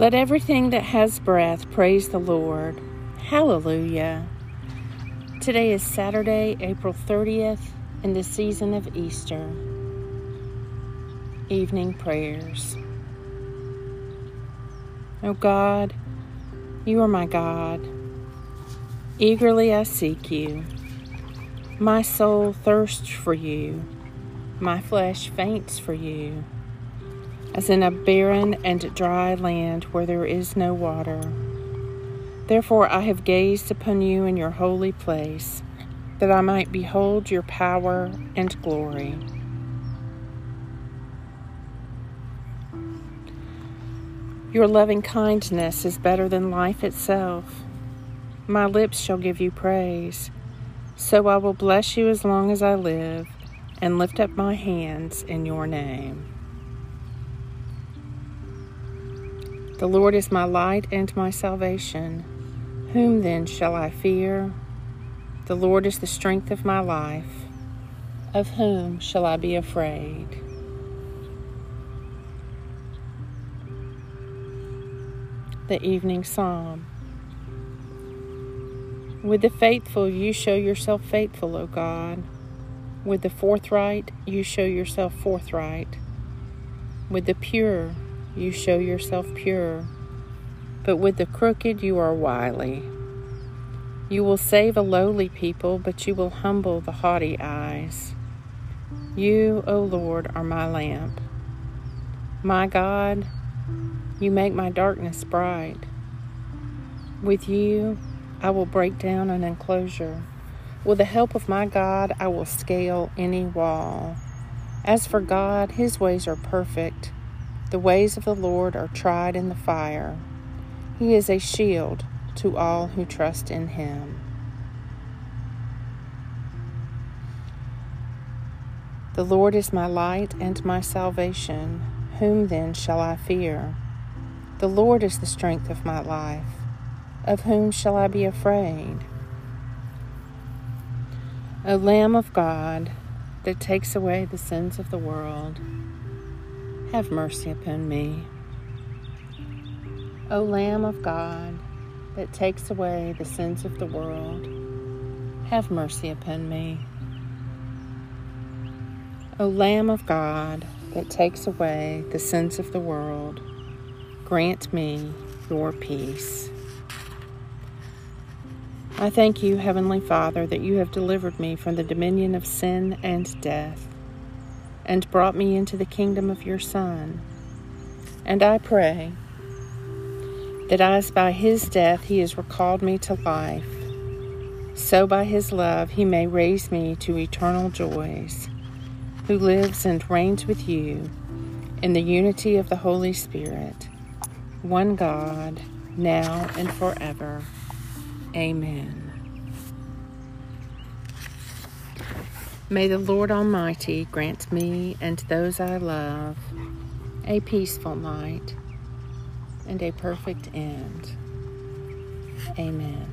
Let everything that has breath praise the Lord. Hallelujah. Today is Saturday, April 30th, in the season of Easter. Evening prayers. O God, you are my God. Eagerly I seek you. My soul thirsts for you. My flesh faints for you as in a barren and dry land where there is no water. Therefore I have gazed upon you in your holy place, that I might behold your power and glory. Your loving kindness is better than life itself. My lips shall give you praise. So I will bless you as long as I live and lift up my hands in your name. The Lord is my light and my salvation. Whom then shall I fear? The Lord is the strength of my life. Of whom shall I be afraid? The Evening Psalm. With the faithful you show yourself faithful, O God. With the forthright you show yourself forthright. With the pure you show yourself pure, but with the crooked you are wily. You will save a lowly people, but you will humble the haughty eyes. You, O Lord, are my lamp. My God, you make my darkness bright. With you, I will break down an enclosure. With the help of my God, I will scale any wall. As for God, his ways are perfect. The ways of the Lord are tried in the fire. He is a shield to all who trust in him. The Lord is my light and my salvation. Whom then shall I fear? The Lord is the strength of my life. Of whom shall I be afraid? O Lamb of God, that takes away the sins of the world, have mercy upon me. O Lamb of God, that takes away the sins of the world, have mercy upon me. O Lamb of God, that takes away the sins of the world, grant me your peace. I thank you, Heavenly Father, that you have delivered me from the dominion of sin and death and brought me into the kingdom of your Son. And I pray that as by his death he has recalled me to life, so by his love he may raise me to eternal joys, who lives and reigns with you in the unity of the Holy Spirit, one God, now and forever. Amen. May the Lord Almighty grant me and those I love a peaceful night and a perfect end. Amen.